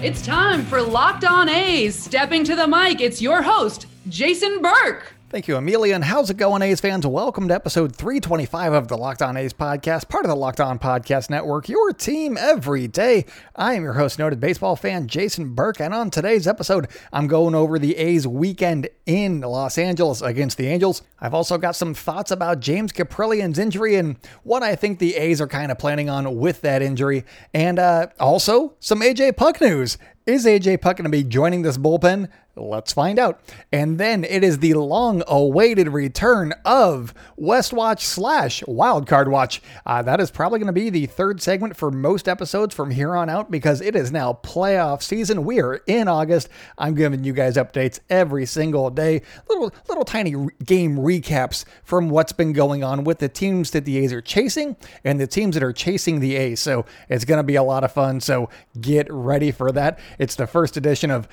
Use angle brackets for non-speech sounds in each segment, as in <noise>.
It's time for Locked On A's. Stepping to the mic, it's your host, Jason Burke. Thank you, Amelia. And how's it going, A's fans? Welcome to episode 325 of the Locked On A's podcast, part of the Locked On Podcast Network, your team every day. I am your host, noted baseball fan Jason Burke. And on today's episode, I'm going over the A's weekend in Los Angeles against the Angels. I've also got some thoughts about James Kaprielian's injury and what I think the A's are kind of planning on with that injury. And uh, also some AJ Puk news. Is AJ Puk going to be joining this bullpen? Let's find out. And then it is the long awaited return of West Watch slash Wildcard Watch. Uh, that is probably going to be the third segment for most episodes from here on out because it is now playoff season. We are in August. I'm giving you guys updates every single day. Little, little tiny re- game recaps from what's been going on with the teams that the A's are chasing and the teams that are chasing the A's. So it's going to be a lot of fun. So get ready for that. It's the first edition of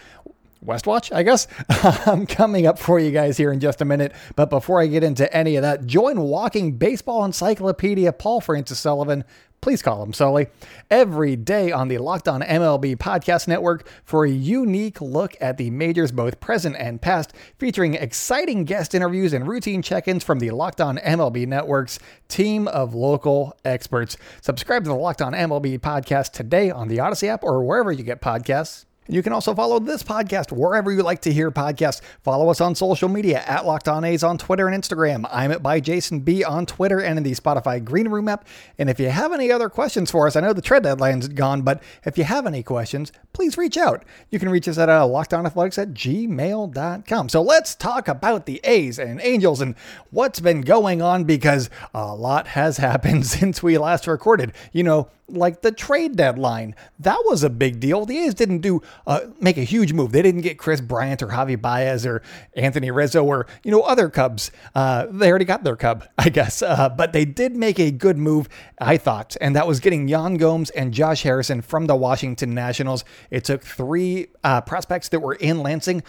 Westwatch, I guess. <laughs> I'm coming up for you guys here in just a minute. But before I get into any of that, join Walking Baseball Encyclopedia Paul Francis Sullivan. Please call him Sully. Every day on the Locked On MLB Podcast Network for a unique look at the majors, both present and past, featuring exciting guest interviews and routine check ins from the Locked On MLB Network's team of local experts. Subscribe to the Locked On MLB Podcast today on the Odyssey app or wherever you get podcasts. You can also follow this podcast wherever you like to hear podcasts. Follow us on social media at Locked On A's on Twitter and Instagram. I'm at by Jason B on Twitter and in the Spotify Green Room app. And if you have any other questions for us, I know the trade deadline's gone, but if you have any questions, please reach out. You can reach us at uh, lockedonathletics at gmail.com. So let's talk about the A's and Angels and what's been going on because a lot has happened <laughs> since we last recorded. You know, like the trade deadline. That was a big deal. The A's didn't do uh, make a huge move. They didn't get Kris Bryant or Javi Baez or Anthony Rizzo or you know other Cubs. Uh, they already got their Cub, <laughs> I guess. Uh, but they did make a good move, I thought, and that was getting Yan Gomes and Josh Harrison from the Washington Nationals. It took three uh, prospects that were in Lansing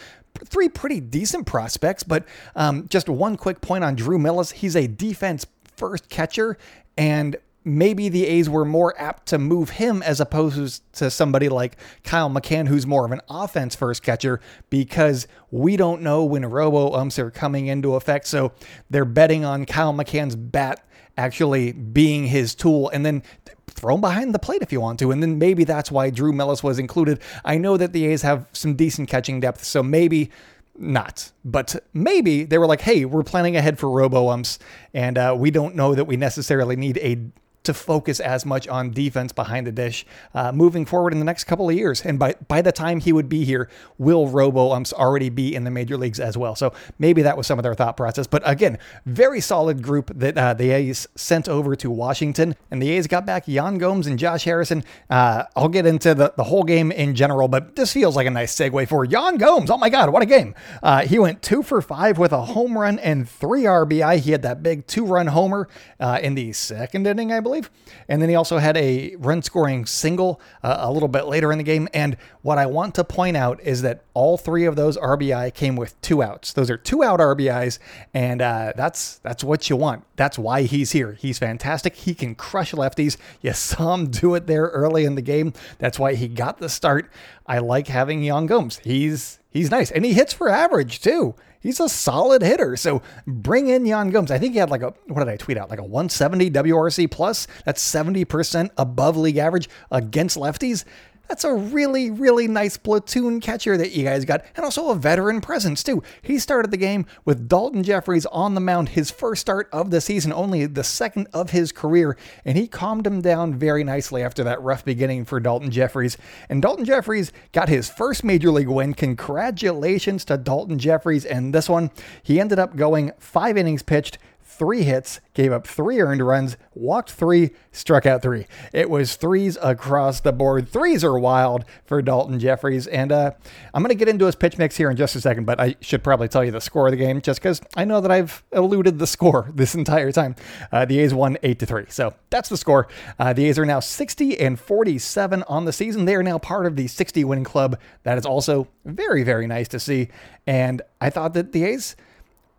three pretty decent prospects, but um, just one quick point on Drew Millas. He's a defense first catcher, and maybe the A's were more apt to move him as opposed to somebody like Kyle McCann, who's more of an offense first catcher, because we don't know when robo umps are coming into effect. So they're betting on Kyle McCann's bat actually being his tool and then throw him behind the plate if you want to. And then maybe that's why Drew Millas was included. I know that the A's have some decent catching depth, so maybe not, but maybe they were like, hey, we're planning ahead for robo umps, and uh, we don't know that we necessarily need a to focus as much on defense behind the dish uh, moving forward in the next couple of years. And by by the time he would be here, will robo umps already be in the major leagues as well? So maybe that was some of their thought process. But again, very solid group that uh, the A's sent over to Washington, and the A's got back Yan Gomes and Josh Harrison. Uh, I'll get into the, the whole game in general, but this feels like a nice segue for Yan Gomes. Oh my God, what a game! Uh, he went two for five with a home run and three RBI. He had that big two run homer uh, in the second inning, I believe believe. And then he also had a run scoring single uh, a little bit later in the game. And what I want to point out is that all three of those RBI came with two outs. Those are two out RBIs, and uh, that's that's what you want. That's why he's here. He's fantastic. He can crush lefties. You saw him do it there early in the game. That's why he got the start. I like having Yan Gomes. He's he's nice, and he hits for average too he's a solid hitter. So bring in Yan Gomes. I think he had like a, what did I tweet out? Like a 170 WRC plus. That's 70% above league average against lefties. That's a really, really nice platoon catcher that you guys got, and also a veteran presence, too. He started the game with Dalton Jeffries on the mound, his first start of the season, only the second of his career, and he calmed him down very nicely after that rough beginning for Dalton Jeffries. And Dalton Jeffries got his first major league win. Congratulations to Dalton Jeffries. And this one, he ended up going five innings pitched, three hits, gave up three earned runs, walked three, struck out three. It was threes across the board. Threes are wild for Dalton Jeffries. And uh, I'm going to get into his pitch mix here in just a second, but I should probably tell you the score of the game just because I know that I've eluded the score <laughs> this entire time. Uh, the A's won 8 to 3. So that's the score. Uh, the A's are now 60 and 47 on the season. They are now part of the 60 win club. That is also very, very nice to see. And I thought that the A's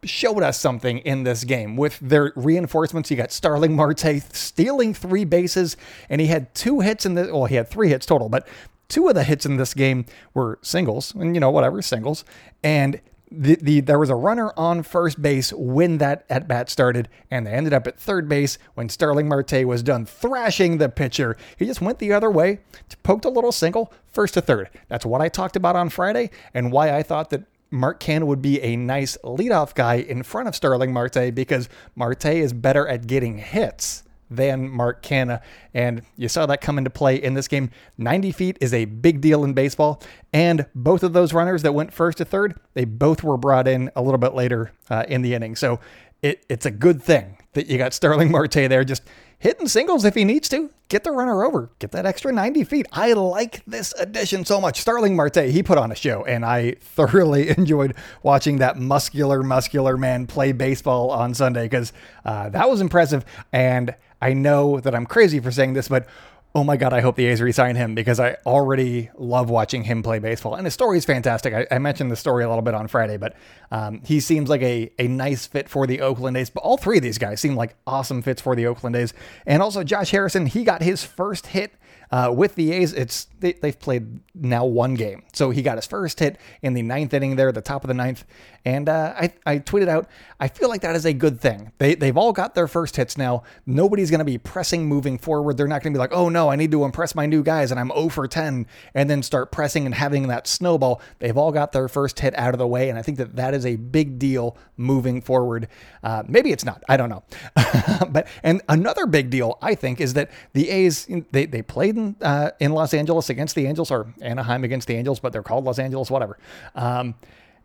showed us something in this game with their reinforcements. You got Starling Marte stealing three bases, and he had two hits in the well, he had three hits total, but two of the hits in this game were singles, and you know whatever singles, and. The, the there was a runner on first base when that at bat started, and they ended up at third base when Starling Marte was done thrashing the pitcher. He just went the other way, poked a little single, first to third. That's what I talked about on Friday, and why I thought that Mark Canha would be a nice leadoff guy in front of Starling Marte because Marte is better at getting hits than Mark Canha. And you saw that come into play in this game. 90 feet is a big deal in baseball. And both of those runners that went first to third, they both were brought in a little bit later uh, in the inning. So it, it's a good thing that you got Starling Marte there just hitting singles if he needs to. Get the runner over, get that extra 90 feet. I like this addition so much. Starling Marte, he put on a show, and I <laughs> thoroughly enjoyed watching that muscular, muscular man play baseball on Sunday because uh, that was impressive. And I know that I'm crazy for saying this, but oh my God, I hope the A's resign him because I already love watching him play baseball. And his story is fantastic. I, I mentioned the story a little bit on Friday, but um, he seems like a, a nice fit for the Oakland A's. But all three of these guys seem like awesome fits for the Oakland A's. And also, Josh Harrison, he got his first hit uh, with the A's, it's they, have played now one game, so he got his first hit in the ninth inning there, the top of the ninth, and uh, I, I tweeted out, I feel like that is a good thing. They they've all got their first hits now. Nobody's going to be pressing moving forward. They're not going to be like, oh no, I need to impress my new guys, and I'm 0 for 10, and then start pressing and having that snowball. They've all got their first hit out of the way, and I think that that is a big deal moving forward. Uh, maybe it's not, I don't know, <laughs> but and another big deal I think is that the A's they they played in, uh, in Los Angeles against the Angels or Anaheim against the Angels, but they're called Los Angeles, whatever. Um,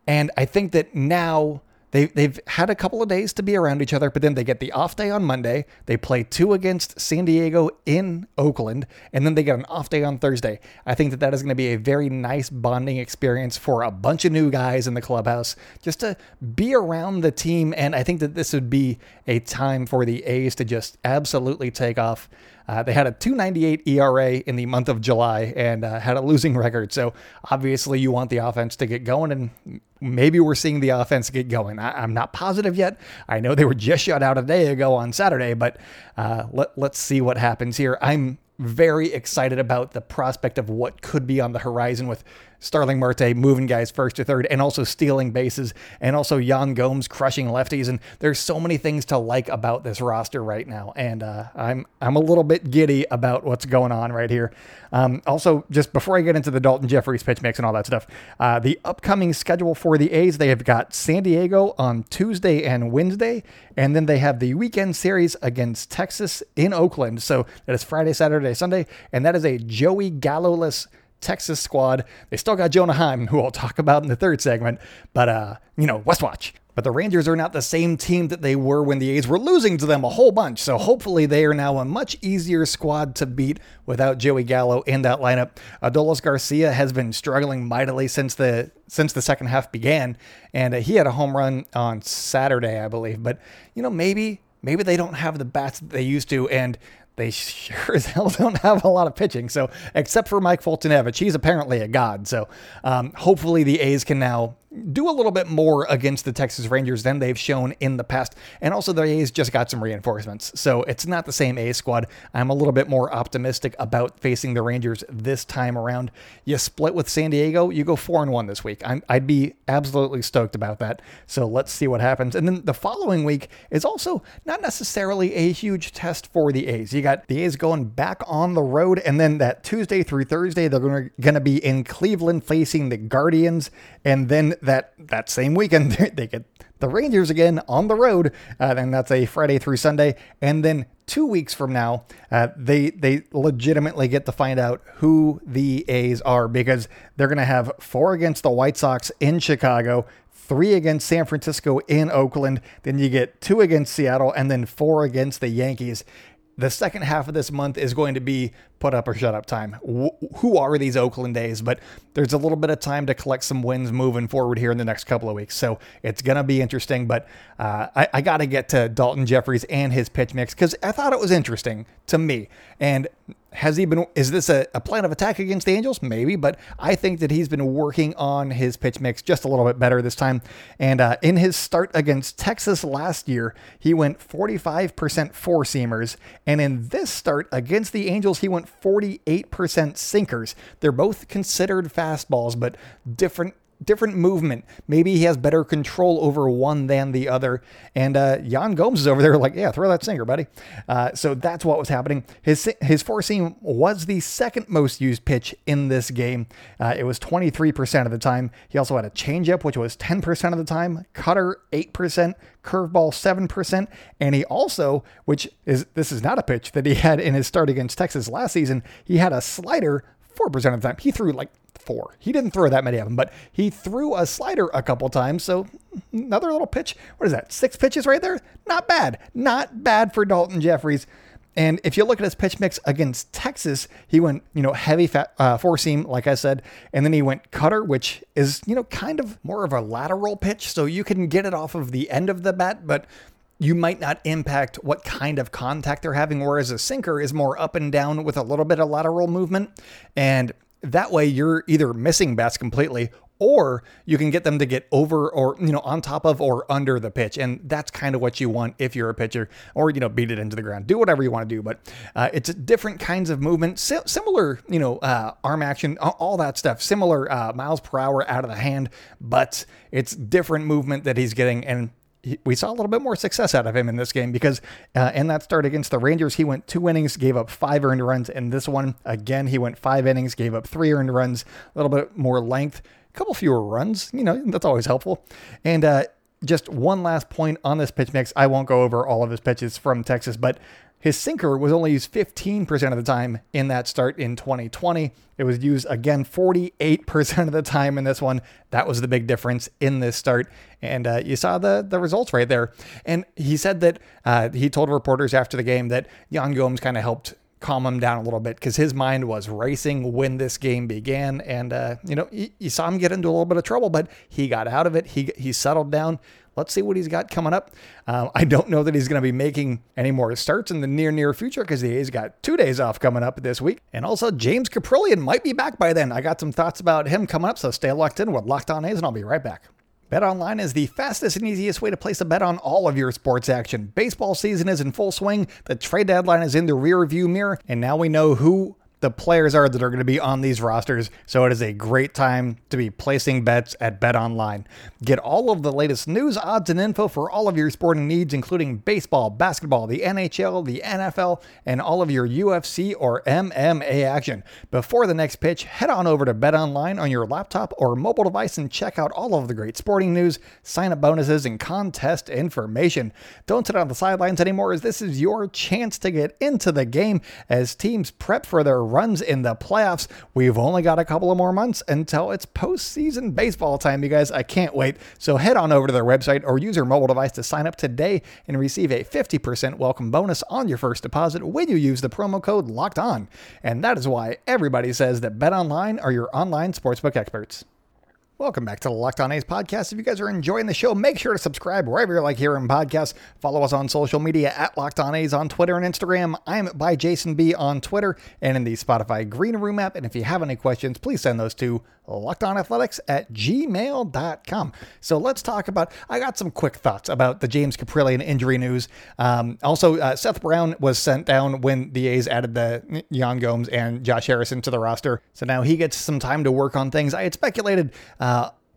and I think that now they, they've had a couple of days to be around each other, but then they get the off day on Monday. They play two against San Diego in Oakland, and then they get an off day on Thursday. I think that that is going to be a very nice bonding experience for a bunch of new guys in the clubhouse just to be around the team. And I think that this would be a time for the A's to just absolutely take off. Uh, they had a 298 ERA in the month of July and uh, had a losing record. So obviously, you want the offense to get going, and maybe we're seeing the offense get going. I, am not positive yet. I know they were just shut out a day ago on Saturday, but uh, let, let's see what happens here. I'm very excited about the prospect of what could be on the horizon with Starling Marte moving guys first to third and also stealing bases and also Yan Gomes crushing lefties. And there's so many things to like about this roster right now. And uh, I'm I'm a little bit giddy about what's going on right here. Um, also, just before I get into the Dalton Jeffries pitch mix and all that stuff, uh, the upcoming schedule for the A's, they have got San Diego on Tuesday and Wednesday, and then they have the weekend series against Texas in Oakland. So that is Friday, Saturday, Sunday, and that is a Joey Gallo-less Texas squad. They still got Jonah Heim, who I'll talk about in the third segment, but, uh, you know, Westwatch. But the Rangers are not the same team that they were when the A's were losing to them a whole bunch. So hopefully they are now a much easier squad to beat without Joey Gallo in that lineup. Adolis Garcia has been struggling mightily since the since the second half began, and uh, he had a home run on Saturday, I believe. But you know, maybe maybe they don't have the bats that they used to, and they sure as hell <laughs> don't have a lot of pitching. So, except for Mike Foltynewicz, he's apparently a god. So, um, hopefully, the A's can now do a little bit more against the Texas Rangers than they've shown in the past. And also, the A's just got some reinforcements. So it's not the same A squad. I'm a little bit more optimistic about facing the Rangers this time around. You split with San Diego, you go 4 and 1 this week. i would be absolutely stoked about that. So let's see what happens. And then the following week is also not necessarily a huge test for the A's. You got the A's going back on the road, and then that Tuesday through Thursday, they're going to be in Cleveland facing the Guardians. And then that that same weekend <laughs> they get the Rangers again on the road, uh, and that's a Friday through Sunday. And then two weeks from now, uh, they they legitimately get to find out who the A's are because they're going to have four against the White Sox in Chicago, three against San Francisco in Oakland, then you get two against Seattle, and then four against the Yankees the second half of this month is going to be put up or shut up time. who are these Oakland A's? But there's a little bit of time to collect some wins moving forward here in the next couple of weeks. So it's going to be interesting. But uh, I, I got to get to Dalton Jeffries and his pitch mix because I thought it was interesting to me. And has he been is this a, a, plan of attack against the angels? Maybe but i think that he's been working on his pitch mix just a little bit better this time. And uh, in his start against texas last year he went 45% four seamers and in this start against the angels he went 48% sinkers. They're both considered fastballs but different different movement. Maybe he has better control over one than the other. And uh, Yan Gomes is over there like, yeah, throw that sinker, buddy. Uh, so that's what was happening. His his four seam was the second most used pitch in this game. Uh, it was 23% of the time. He also had a changeup, which was 10% of the time, cutter 8%, curveball 7%, and he also, which is this is not a pitch that he had in his start against Texas last season, he had a slider 4% of the time. He threw like four. He didn't throw that many of them, but he threw a slider a couple times. So another little pitch. What is that? Six pitches right there? Not bad. Not bad for Dalton Jeffries. And if you look at his pitch mix against Texas, he went, you know, heavy fat, uh, four seam, like I said, and then he went cutter, which is, you know, kind of more of a lateral pitch. So you can get it off of the end of the bat, but you might not impact what kind of contact they're having. Whereas a sinker is more up and down with a little bit of lateral movement. And that way you're either missing bats completely or you can get them to get over or you know on top of or under the pitch. And that's kind of what you want if you're a pitcher or you know beat it into the ground. Do whatever you want to do but uh, it's different kinds of movement. Si- similar you know uh, arm action all that stuff. Similar uh, miles per hour out of the hand but it's different movement that he's getting. And we saw a little bit more success out of him in this game because uh, in that start against the Rangers, he went two innings, gave up five earned runs. In this one, again, he went five innings, gave up three earned runs, a little bit more length, a couple fewer runs. You know, that's always helpful. And uh, just one last point on this pitch mix. I won't go over all of his pitches from Texas, but his sinker was only used 15% of the time in that start in 2020. It was used again 48% of the time in this one. That was the big difference in this start. And uh, you saw the, the results right there. And he said that uh, he told reporters after the game that Yan Gomes kind of helped calm him down a little bit because his mind was racing when this game began. And, uh, you know, you, saw him get into a little bit of trouble, but he got out of it. He, he settled down. Let's see what he's got coming up. Uh, I don't know that he's going to be making any more starts in the near, near future because the A's got two days off coming up this week. And also, James Kaprielian might be back by then. I got some thoughts about him coming up, so stay locked in with Locked On A's, and I'll be right back. BetOnline is the fastest and easiest way to place a bet on all of your sports action. Baseball season is in full swing, the trade deadline is in the rearview mirror, and now we know who the players are that are going to be on these rosters. So it is a great time to be placing bets at Bet Online. Get all of the latest news, odds, and info for all of your sporting needs, including baseball, basketball, the NHL, the NFL, and all of your UFC or MMA action. Before the next pitch, head on over to Bet Online on your laptop or mobile device and check out all of the great sporting news, sign up bonuses, and contest information. Don't sit on the sidelines anymore, as this is your chance to get into the game as teams prep for their runs in the playoffs. We've only got a couple of more months until it's postseason baseball time, you guys. I can't wait. So head on over to their website or use your mobile device to sign up today and receive a 50% welcome bonus on your first deposit when you use the promo code locked on. And that is why everybody says that Bet Online are your online sportsbook experts. Welcome back to the Locked On A's podcast. If you guys are enjoying the show, make sure to subscribe wherever you're like hearing podcasts. Follow us on social media at Locked On A's on Twitter and Instagram. I'm by Jason B on Twitter and in the Spotify Green Room app. And if you have any questions, please send those to lockedonathletics at gmail.com. So let's talk about, I got some quick thoughts about the James Kaprielian injury news. Um, also, uh, Seth Brown was sent down when the A's added the Yan Gomes and Josh Harrison to the roster. So now he gets some time to work on things. I had speculated, uh,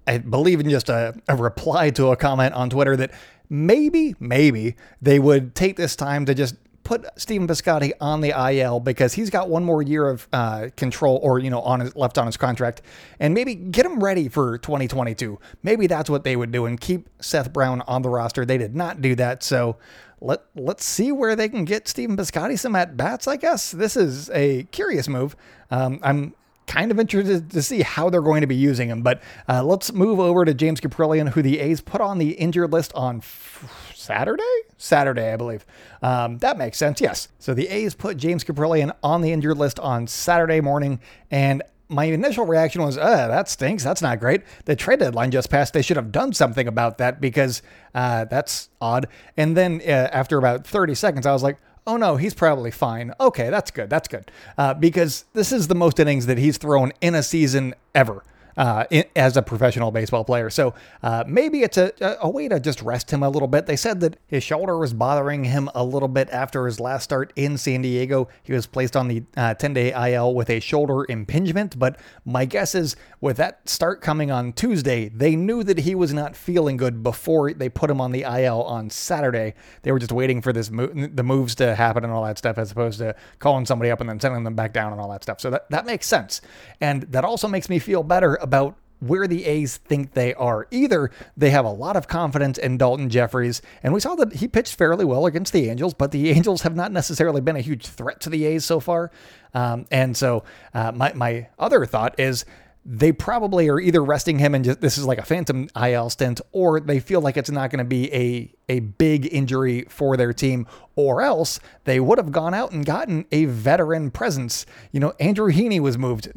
I believe in just a, a reply to a comment on Twitter that maybe, maybe they would take this time to just put Stephen Piscotty on the IL because he's got one more year of uh, control or, you know, on his, left on his contract and maybe get him ready for 2022. Maybe that's what they would do and keep Seth Brown on the roster. They did not do that. So let, let's see where they can get Stephen Piscotty some at bats, I guess. This is a curious move. Um, I'm kind of interested to see how they're going to be using him. But uh, let's move over to James Kaprielian, who the A's put on the injured list on f- Saturday? Saturday, I believe. Um, that makes sense, yes. So the A's put James Kaprielian on the injured list on Saturday morning, and my initial reaction was, uh, that stinks. That's not great. The trade deadline just passed. They should have done something about that because uh, that's odd. And then uh, after about 30 seconds, I was like, oh no, he's probably fine. Okay, that's good. That's good. Uh, because this is the most innings that he's thrown in a season ever uh, as a professional baseball player. So uh, maybe it's a, a way to just rest him a little bit. They said that his shoulder was bothering him a little bit after his last start in San Diego. He was placed on the 10 uh, day IL with a shoulder impingement. But my guess is with that start coming on Tuesday, they knew that he was not feeling good before they put him on the IL on Saturday. They were just waiting for this mo- the moves to happen and all that stuff, as opposed to calling somebody up and then sending them back down and all that stuff. So that, that makes sense. And that also makes me feel better about where the A's think they are. Either they have a lot of confidence in Dalton Jeffries, and we saw that he pitched fairly well against the Angels, but the Angels have not necessarily been a huge threat to the A's so far. Um, and so uh, my, my other thought is they probably are either resting him and just, this is like a phantom IL stint, or they feel like it's not going to be a a big injury for their team, or else they would have gone out and gotten a veteran presence. You know, Andrew Heaney was moved.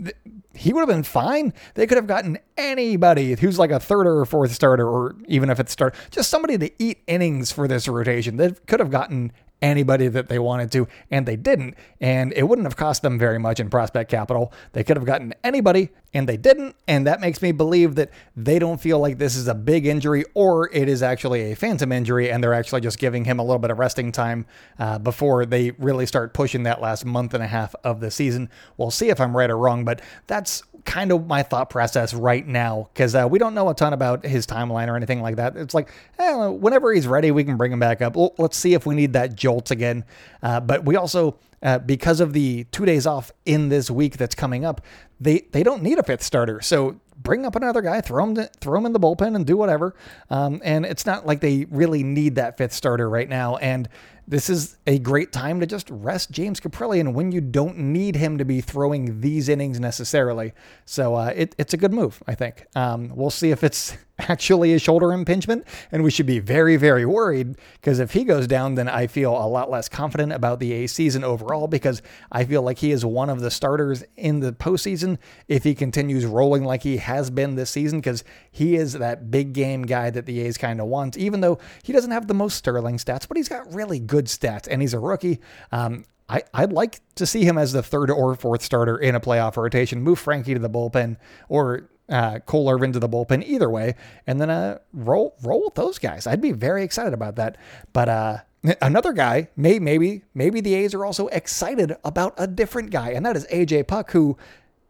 He would have been fine. They could have gotten anybody who's like a third or fourth starter, or even if it's start, just somebody to eat innings for this rotation. They could have gotten anybody that they wanted to, and they didn't. And it wouldn't have cost them very much in prospect capital. They could have gotten anybody, and they didn't. And that makes me believe that they don't feel like this is a big injury or it is actually a phantom injury, and they're actually just giving him a little bit of resting time uh, before they really start pushing that last month and a half of the season. We'll see if I'm right or wrong, but that's kind of my thought process right now because uh, we don't know a ton about his timeline or anything like that. It's like, eh, whenever he's ready, we can bring him back up. Let's see if we need that jolt again. Uh, but we also, uh, because of the two days off in this week that's coming up, they they don't need a fifth starter. So bring up another guy, throw him to, throw him in the bullpen, and do whatever. Um, and it's not like they really need that fifth starter right now. And this is a great time to just rest James Kaprielian when you don't need him to be throwing these innings necessarily. So uh, it, it's a good move, I think. Um, we'll see if it's <laughs> actually a shoulder impingement, and we should be very, very worried because if he goes down, then I feel a lot less confident about the A season overall because I feel like he is one of the starters in the postseason if he continues rolling like he has been this season because he is that big game guy that the A's kind of want, even though he doesn't have the most sterling stats, but he's got really good stats and he's a rookie. Um, I, I'd like to see him as the third or fourth starter in a playoff rotation. Move Frankie to the bullpen or uh, Cole Irvin to the bullpen, either way, and then uh, roll roll with those guys. I'd be very excited about that. But uh, another guy, may, maybe maybe the A's are also excited about a different guy, and that is AJ Puk, who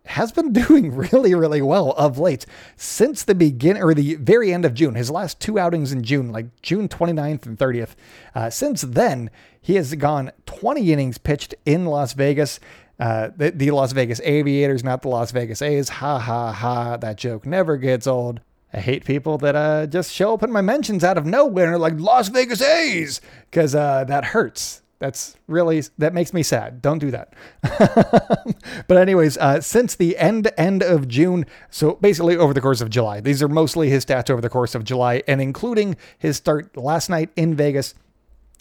has been <laughs> doing really, really well of late since the beginning or the very end of June. His last two outings in June, like June 29th and 30th. Uh, since then, he has gone 20 innings pitched in Las Vegas. Uh, the, the Las Vegas Aviators, not the Las Vegas A's. Ha ha ha. That joke never gets old. I hate people that uh, just show up in my mentions out of nowhere like Las Vegas A's because uh, that hurts. That's really that makes me sad. Don't do that. <laughs> but anyways, uh, since the end end of June, so basically over the course of July, these are mostly his stats over the course of July, and including his start last night in Vegas.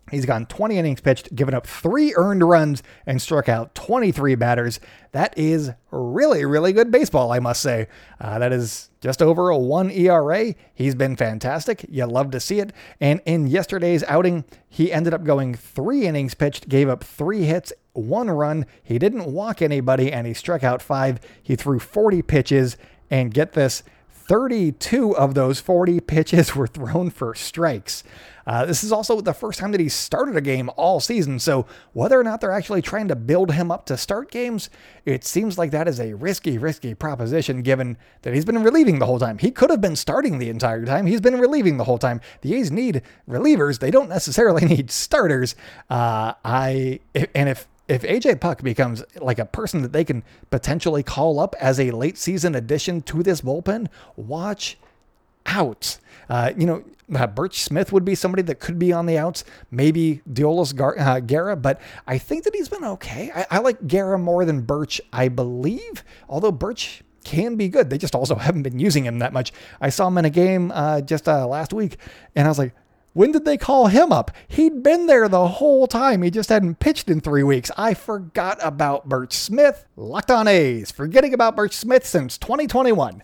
He's gone 20 innings pitched, given up three earned runs, and struck out 23 batters. That is really, really good baseball, I must say. Uh, that is just over a 1 ERA. He's been fantastic. You love to see it. And in yesterday's outing, he ended up going three innings pitched, gave up three hits, one run. He didn't walk anybody, and he struck out five. He threw 40 pitches, and get this 32 of those 40 pitches <laughs> were thrown for strikes. Uh, this is also the first time that he started a game all season, so whether or not they're actually trying to build him up to start games, it seems like that is a risky, risky proposition given that he's been relieving the whole time. He could have been starting the entire time, he's been relieving the whole time. The A's need relievers, they don't necessarily <laughs> need starters. Uh, I And if if AJ Puk becomes like a person that they can potentially call up as a late season addition to this bullpen, watch out. Uh, you know, uh, Burch Smith would be somebody that could be on the outs, maybe Deolis Gar- uh, Guerra, but I think that he's been okay. I, I like Guerra more than Burch, I believe, although Burch can be good. They just also <laughs> haven't been using him that much. I saw him in a game uh, just uh, last week, and I was like, when did they call him up? He'd been there the whole time. He just hadn't pitched in three weeks. I forgot about Burch Smith. Locked on A's. Forgetting about Burch Smith since 2021.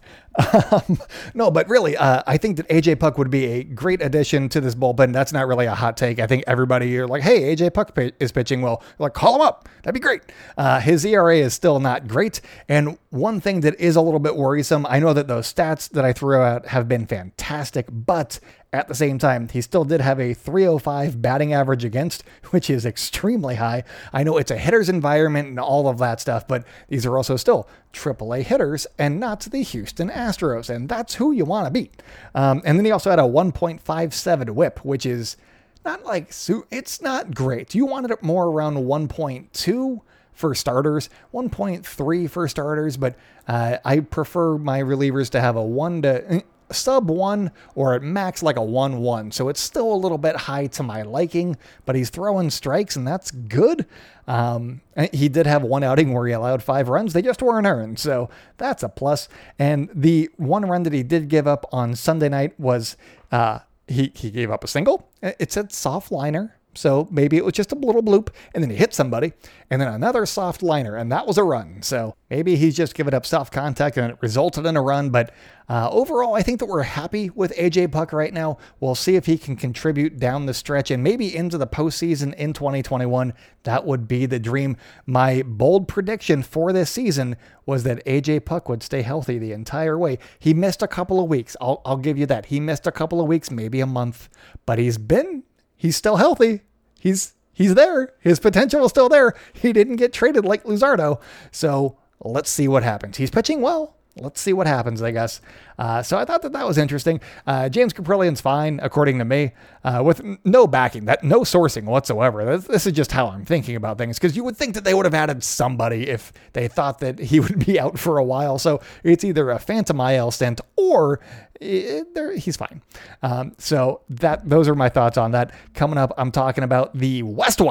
Um, no, but really, uh, I think that AJ Puk would be a great addition to this bullpen. That's not really a hot take. I think everybody you're like, hey, AJ Puk is pitching well. You're like, call him up. That'd be great. Uh, his ERA is still not great. And one thing that is a little bit worrisome, I know that those stats that I threw out have been fantastic, but at the same time, he still did have a 305 batting average against, which is extremely high. I know it's a hitter's environment and all of that stuff, but these are also still AAA hitters and not the Houston Astros, and that's who you want to beat. Um, and then he also had a 1.57 whip, which is not like, it's not great. You wanted it more around 1.2 for starters, 1.3 for starters, but uh, I prefer my relievers to have a 1 to sub one or at max like a 1 1. So it's still a little bit high to my liking, but he's throwing strikes and that's good. Um, he did have one outing where he allowed five runs. They just weren't earned. So that's a plus. And the one run that he did give up on Sunday night was uh, he, he gave up a single. It said soft liner. So maybe it was just a little bloop, and then he hit somebody, and then another soft liner, and that was a run. So maybe he's just given up soft contact and it resulted in a run. But uh, overall, I think that we're happy with AJ Puk right now. We'll see if he can contribute down the stretch and maybe into the postseason in 2021. That would be the dream. My bold prediction for this season was that AJ Puk would stay healthy the entire way. He missed a couple of weeks. I'll, I'll give you that. He missed a couple of weeks, maybe a month, but he's been he's still healthy. He's he's there. His potential is still there. He didn't get traded like Luzardo. So let's see what happens. He's pitching well let's see what happens, I guess. Uh, so I thought that that was interesting. Uh, James Kaprielian's fine, according to me, uh, with no backing, that no sourcing whatsoever. This, this is just how I'm thinking about things, because you would think that they would have added somebody if they thought that he <laughs> would be out for a while. So it's either a phantom IL stint or it, he's fine. Um, so that those are my thoughts on that. Coming up, I'm talking about the West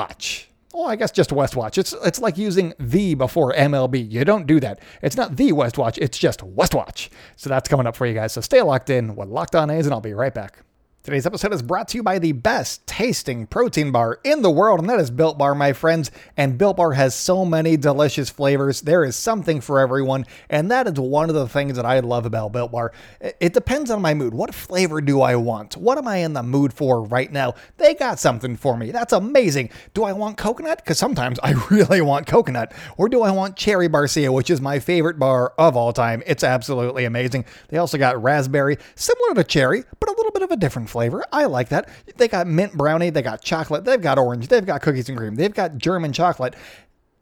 Oh, I guess just Westwatch. It's it's like using the before MLB. You don't do that. It's not the Westwatch. It's just Westwatch. So that's coming up for you guys. So stay locked in with Locked On A's, and I'll be right back. Today's episode is brought to you by the best tasting protein bar in the world, and that is Built Bar, my friends. And Built Bar has so many delicious flavors. There is something for everyone, and that is one of the things that I love about Built Bar. It depends on my mood. What flavor do I want? What am I in the mood for right now? They got something for me. That's amazing. Do I want coconut? Because sometimes I <laughs> really want coconut. Or do I want cherry barcia, which is my favorite bar of all time? It's absolutely amazing. They also got raspberry, similar to cherry, but a little bit of a different flavor. I like that. They got mint brownie, they got chocolate, they've got orange, they've got cookies and cream, they've got German chocolate.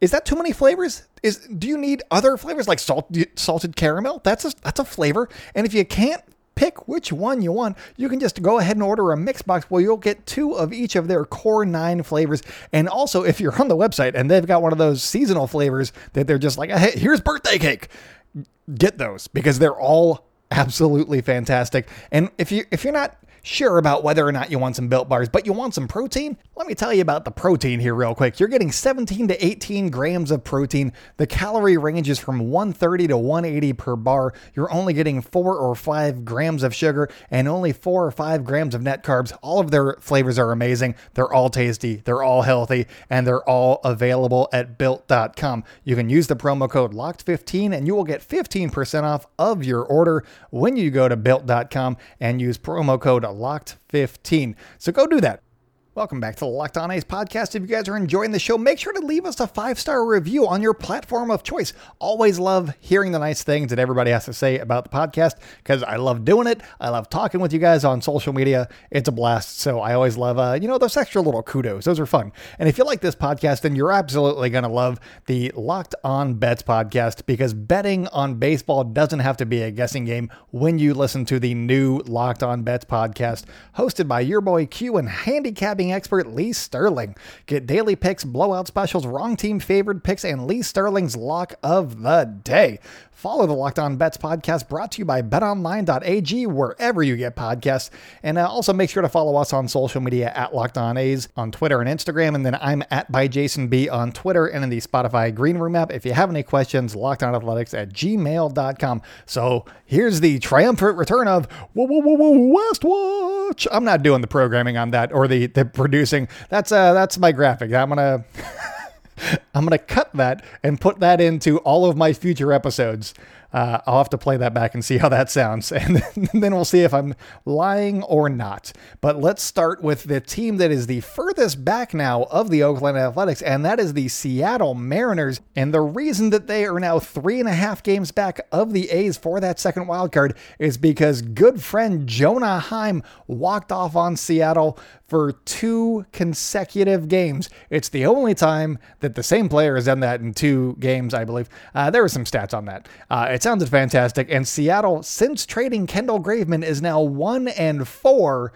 Is that too many flavors? Is do you need other flavors like salt, salted caramel? That's a that's a flavor. And if you can't pick which one you want, you can just go ahead and order a mix box where you'll get two of each of their core nine flavors. And also, if you're on the website and they've got one of those seasonal flavors that they're just like, hey, here's birthday cake, get those because they're all absolutely fantastic. And if you if you're not sure about whether or not you want some built bars, but you want some protein? Let me tell you about the protein here, real quick. You're getting 17 to 18 grams of protein. The calorie range is from 130 to 180 per bar. You're only getting four or five grams of sugar and only four or five grams of net carbs. All of their flavors are amazing. They're all tasty, they're all healthy, and they're all available at built.com. You can use the promo code LOCKED15 and you will get 15% off of your order when you go to built.com and use promo code locked 15. So go do that. Welcome back to the Locked On A's podcast. If you guys are enjoying the show, make sure to leave us a five star review on your platform of choice. Always love hearing the nice things that everybody has to say about the podcast because I love doing it. I love talking with you guys on social media. It's a blast. So I always love, uh, you know, those extra little kudos. Those are fun. And if you like this podcast, then you're absolutely going to love the Locked On Bets podcast because betting on baseball doesn't have to be a guessing game when you listen to the new Locked On Bets podcast hosted by your boy Q and handicapping expert Lee Sterling. Get daily picks, blowout specials, wrong team favored picks, and Lee Sterling's lock of the day. Follow the Locked On Bets podcast brought to you by betonline.ag wherever you get podcasts. And uh, also make sure to follow us on social media at Locked On A's on Twitter and Instagram. And then I'm at by Jason B on Twitter and in the Spotify Green Room app. If you have any questions, lockedonathletics at gmail.com. So here's the triumphant return of whoa, whoa, whoa, whoa, Westwatch. I'm not doing the programming on that or the, the producing. That's uh that's my graphic. I'm gonna <laughs> I'm going to cut that and put that into all of my future episodes. Uh, I'll have to play that back and see how that sounds. <laughs> And then we'll see if I'm lying or not. But let's start with the team that is the furthest back now of the Oakland Athletics, and that is the Seattle Mariners. And the reason that they are now three and a half games back of the A's for that second wild card is because good friend Jonah Heim walked off on Seattle for two consecutive games. It's the only time that the same player has done that in two games, I believe. Uh, there were some stats on that. Uh, it sounded fantastic. And Seattle, since trading Kendall Graveman, is now one and four.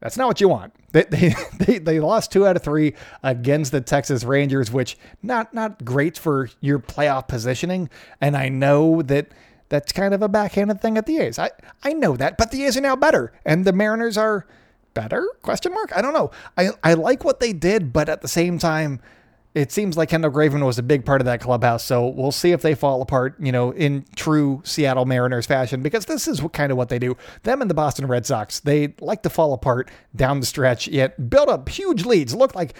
That's not what you want. <laughs> They, they, they, they, lost two out of three against the Texas Rangers, which not not great for your playoff positioning. And I know that that's kind of a backhanded thing at the A's. I, I know that, but the A's are now better, and the Mariners are better? Question mark. I don't know. I I like what they did, but at the same time, it seems like Kendall Graveman was a big part of that clubhouse. So we'll see if they fall apart, you know, in true Seattle Mariners fashion, because this is what, kind of what they do. Them and the Boston Red Sox, they like to fall apart down the stretch, yet build up huge leads, look like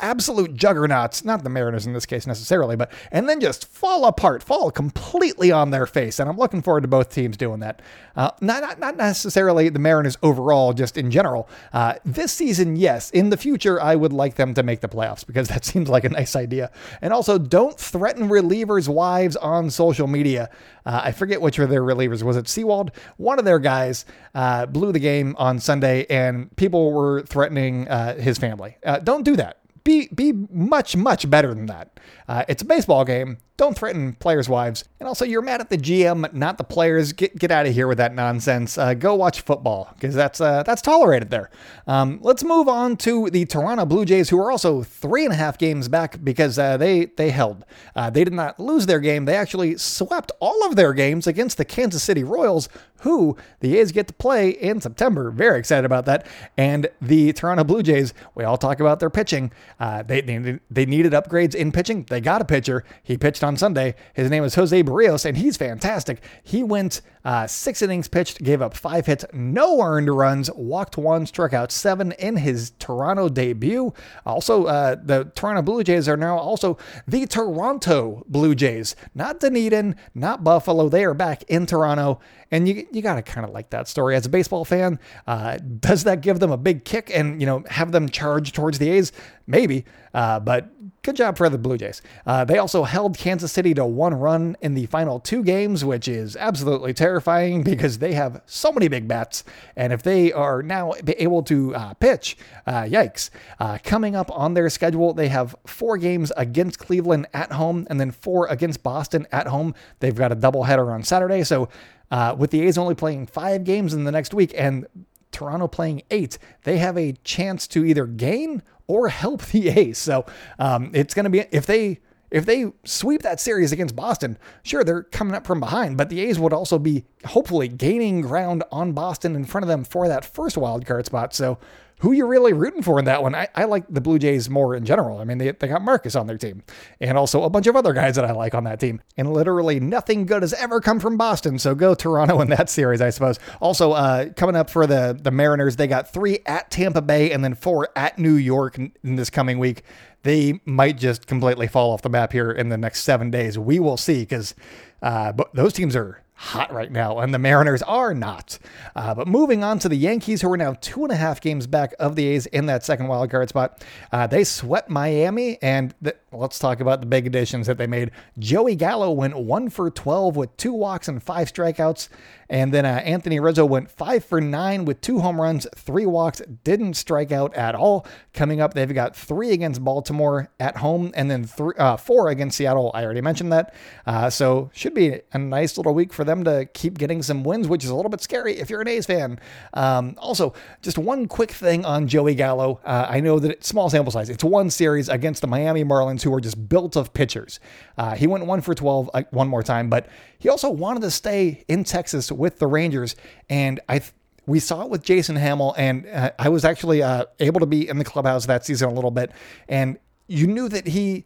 absolute juggernauts, not the Mariners in this case necessarily, but, and then just fall apart, fall completely on their face. And I'm looking forward to both teams doing that. Uh, not, not, not necessarily the Mariners overall, just in general. Uh, this season, yes. In the future, I would like them to make the playoffs because that <laughs> seems like like a nice idea. And also, don't threaten relievers' wives on social media. Uh, I forget which of their relievers was it. Sewald, one of their guys, uh, blew the game on Sunday, and people were threatening uh, his family. Uh, don't do that. Be be much much better than that. Uh, it's a baseball game. Don't threaten players' wives. And also, you're mad at the GM, not the players. Get get out of here with that nonsense. Uh, go watch football because that's uh, that's tolerated there. Um, let's move on to the Toronto Blue Jays, who are also three and a half games back because uh, they they held. Uh, they did not lose their game. They actually swept all of their games against the Kansas City Royals, who the A's get to play in September. Very excited about that. And the Toronto Blue Jays, we all talk about their pitching. Uh, they, they they needed upgrades in pitching. They got a pitcher. He pitched on Sunday. His name is Jose Berrios, and he's fantastic. He went uh, six innings pitched, gave up five hits, no earned runs, walked one, struck out seven in his Toronto debut. Also, uh, the Toronto Blue Jays are now also the Toronto Blue Jays, not Dunedin, not Buffalo. They are back in Toronto, and you you gotta kind of like that story as a baseball fan. Uh, does that give them a big kick and you know have them charge towards the A's? Maybe, uh, but good job for the Blue Jays. Uh, they also held Kansas City to one run in the final two games, which is absolutely terrifying <laughs> because they have so many big bats. And if they are now able to uh, pitch, uh, yikes. Uh, coming up on their schedule, they have four games against Cleveland at home and then four against Boston at home. They've got a doubleheader on Saturday. So uh, with the A's only playing five games in the next week and Toronto playing eight, they have a chance to either gain or help the A's. So um, it's going to be if they if they sweep that series against Boston, sure they're coming up from behind, but the A's would also be hopefully gaining ground on Boston in front of them for that first wild card spot. So who you really rooting for in that one? I, I like the Blue Jays more in general. I mean, they, they got Marcus on their team and also a bunch of other guys that I like on that team. And literally nothing good has ever come from Boston. So go Toronto in that <laughs> series, I suppose. Also, uh, coming up for the, the Mariners, they got three at Tampa Bay and then four at New York in, in this coming week. They might just completely fall off the map here in the next seven days. We will see because uh, those teams are hot right now, and the Mariners are not. Uh, but moving on to the Yankees, who are now two and a half games back of the A's in that second wild card spot. Uh, they swept Miami, and let's talk about the big additions that they made. Joey Gallo went one for 12 with two walks and five strikeouts. And then uh, Anthony Rizzo went five for nine with two home runs, three walks, didn't strike out at all. Coming up, they've got three against Baltimore at home and then three, uh, four against Seattle. I already mentioned that. Uh, so should be a nice little week for them to keep getting some wins, which is a little bit scary if you're an A's fan. Um, also, just one quick thing on Joey Gallo. Uh, I know that it's small sample size. It's one series against the Miami Marlins, who are just built of pitchers. Uh, he went one for 12 uh, one more time, but he also wanted to stay in Texas with the Rangers. And I, th- we saw it with Jason Hammel, and uh, I was actually uh, able to be in the clubhouse that season a little bit, and you knew that he.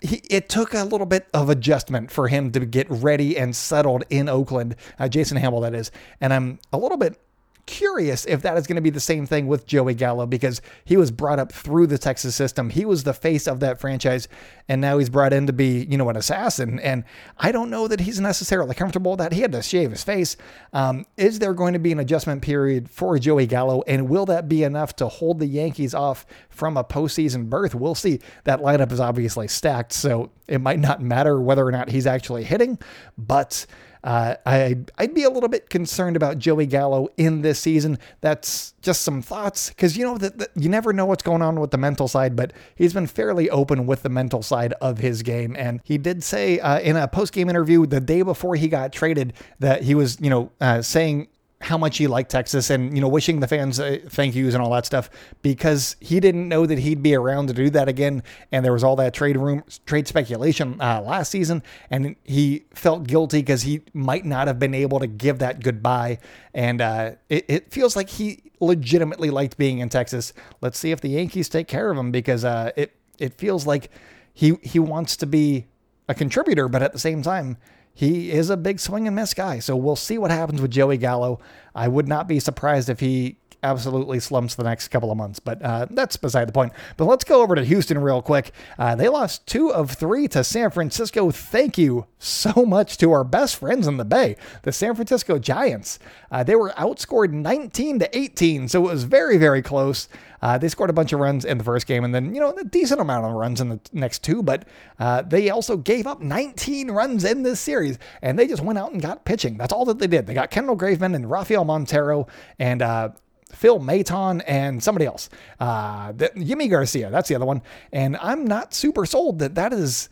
He, it took a little bit of adjustment for him to get ready and settled in Oakland, uh, Jason Hammel, that is. And I'm a little bit curious if that is going to be the same thing with Joey Gallo because he was brought up through the Texas system. He was the face of that franchise, and now he's brought in to be, you know, an assassin. And I don't know that he's necessarily comfortable with that. He had to shave his face. Um, is there going to be an adjustment period for Joey Gallo, and will that be enough to hold the Yankees off from a postseason berth? We'll see. That lineup is obviously stacked, so it might not matter whether or not he's actually hitting, but. Uh, I, I'd be a little bit concerned about Joey Gallo in this season. That's just some thoughts because you know that you never know what's going on with the mental side, but he's been fairly open with the mental side of his game. And he did say uh, in a post game interview the day before he got traded that he was, you know, uh, saying how much he liked Texas and you know wishing the fans uh, thank yous and all that stuff because he didn't know that he'd be around to do that again. And there was all that trade room trade speculation uh, last season. And he felt guilty because he might not have been able to give that goodbye. And uh, it, it, feels like he legitimately liked being in Texas. Let's see if the Yankees take care of him because uh, it it feels like he he wants to be a contributor, but at the same time he is a big swing and miss guy. So we'll see what happens with Joey Gallo. I would not be surprised if he absolutely slumps the next couple of months, but uh, that's beside the point. But let's go over to Houston real quick. Uh, they lost two of three to San Francisco. Thank you so much to our best friends in the Bay, the San Francisco Giants. Uh, they were outscored 19 to 18, so it was very, very close. Uh, they scored a bunch of runs in the first game and then, you know, a decent amount of runs in the next two, but uh, they also gave up 19 runs in this series and they just went out and got pitching. That's all that they did. They got Kendall Graveman and Rafael Montero and uh, Phil Maton and somebody else. Uh, the, Yimi Garcia, that's the other one. And I'm not super sold that that is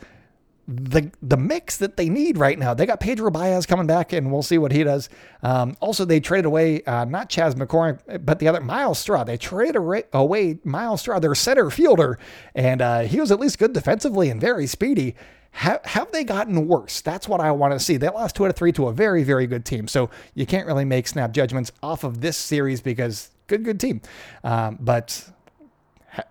the the mix that they need right now. They got Pedro Baez coming back, and we'll see what he does. Um, also, they traded away uh, not Chas McCormick, but the other Myles Straw. They traded away Myles Straw, their center fielder, and uh, he was at least good defensively and very speedy. Have, have they gotten worse? That's what I want to see. They lost two out of three to a very, very good team. So you can't really make snap judgments off of this series because good, good team. Um, but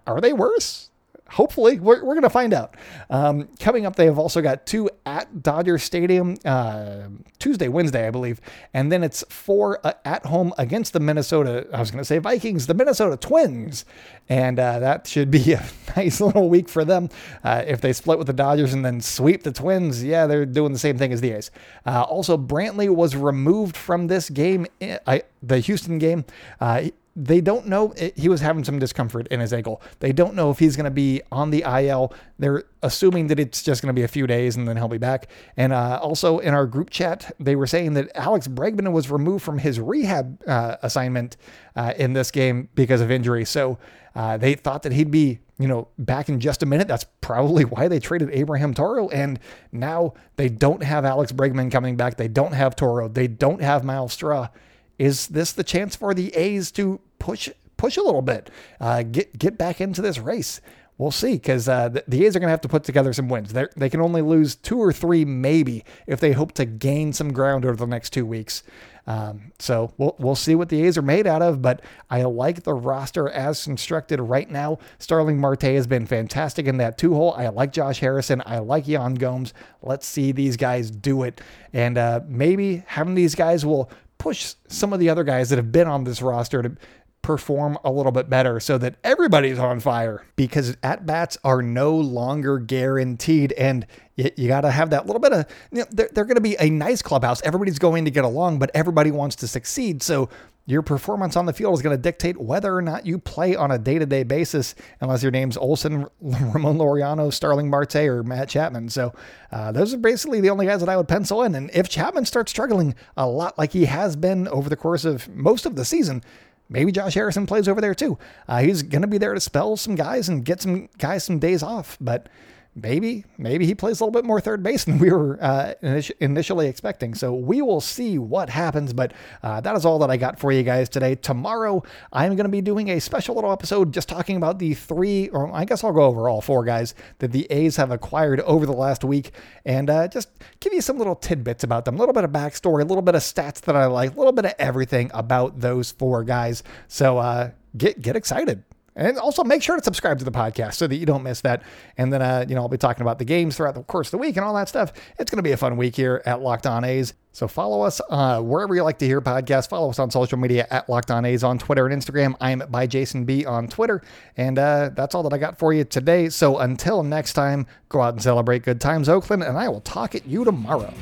are they worse? Hopefully we're, we're going to find out. Um, coming up they have also got two at dodger stadium uh, tuesday wednesday i believe and then it's four uh, at home against the minnesota i was going to say vikings the minnesota twins. And uh, that should be <laughs> a nice little week for them. Uh, if they split with the dodgers and then sweep the twins yeah they're doing the same thing as the a's. Uh, also brantley was removed from this game eh, I, the houston game. Uh, they don't know he was having some discomfort in his ankle. They don't know if he's going to be on the IL. They're assuming that it's just going to be a few days and then he'll be back. And uh, also in our group chat, they were saying that Alex Bregman was removed from his rehab uh, assignment uh, in this game because of injury. So uh, they thought that he'd be, you know, back in just a minute. That's probably <laughs> why they traded Abraham Toro. And now they don't have Alex Bregman coming back. They don't have Toro. They don't have Myles Straw. Is this the chance for the A's to push push a little bit, uh, get get back into this race? We'll see because uh, the, the, A's are going to have to put together some wins. They're, they can only lose two or three, maybe, if they hope to gain some ground over the next two weeks. Um, so we'll we'll see what the A's are made out of. But I like the roster as constructed right now. Starling Marte has been fantastic in that two hole. I like Josh Harrison. I like Yan Gomes. Let's see these guys do it, and uh, maybe having these guys will push some of the other guys that have been on this roster to perform a little bit better so that everybody's on fire because at bats are no longer guaranteed. And you, you got to have that little bit of, you know, they're, they're going to be a nice clubhouse. Everybody's going to get along, but everybody wants to succeed. So your performance on the field is going to dictate whether or not you play on a day to day basis, unless your name's Olson, <laughs> Ramon Laureano, Starling Marte, or Matt Chapman. So uh, those are basically the only guys that I would pencil in. And if Chapman starts struggling a lot like he has been over the course of most of the season, maybe Josh Harrison plays over there too. Uh, he's going to be there to spell some guys and get some guys some days off. But maybe maybe he plays a little bit more third base than we were uh, initially expecting. So we will see what happens. But uh, that is all that I got for you guys today. Tomorrow I'm going to be doing a special little episode just talking about the three, or I guess I'll go over all four guys that the A's have acquired over the last week, and uh, just give you some little tidbits about them, a little bit of backstory, a little bit of stats that I like, a little bit of everything about those four guys. So uh, get get excited. And also make sure to subscribe to the podcast so that you don't miss that. And then, uh, you know, I'll be talking about the games throughout the course of the week and all that stuff. It's going to be a fun week here at Locked On A's. So follow us uh, wherever you like to hear podcasts. Follow us on social media at Locked On A's on Twitter and Instagram. I'm by Jason B on Twitter. And uh, that's all that I got for you today. So until next time, go out and celebrate good times, Oakland, and I will talk at you tomorrow.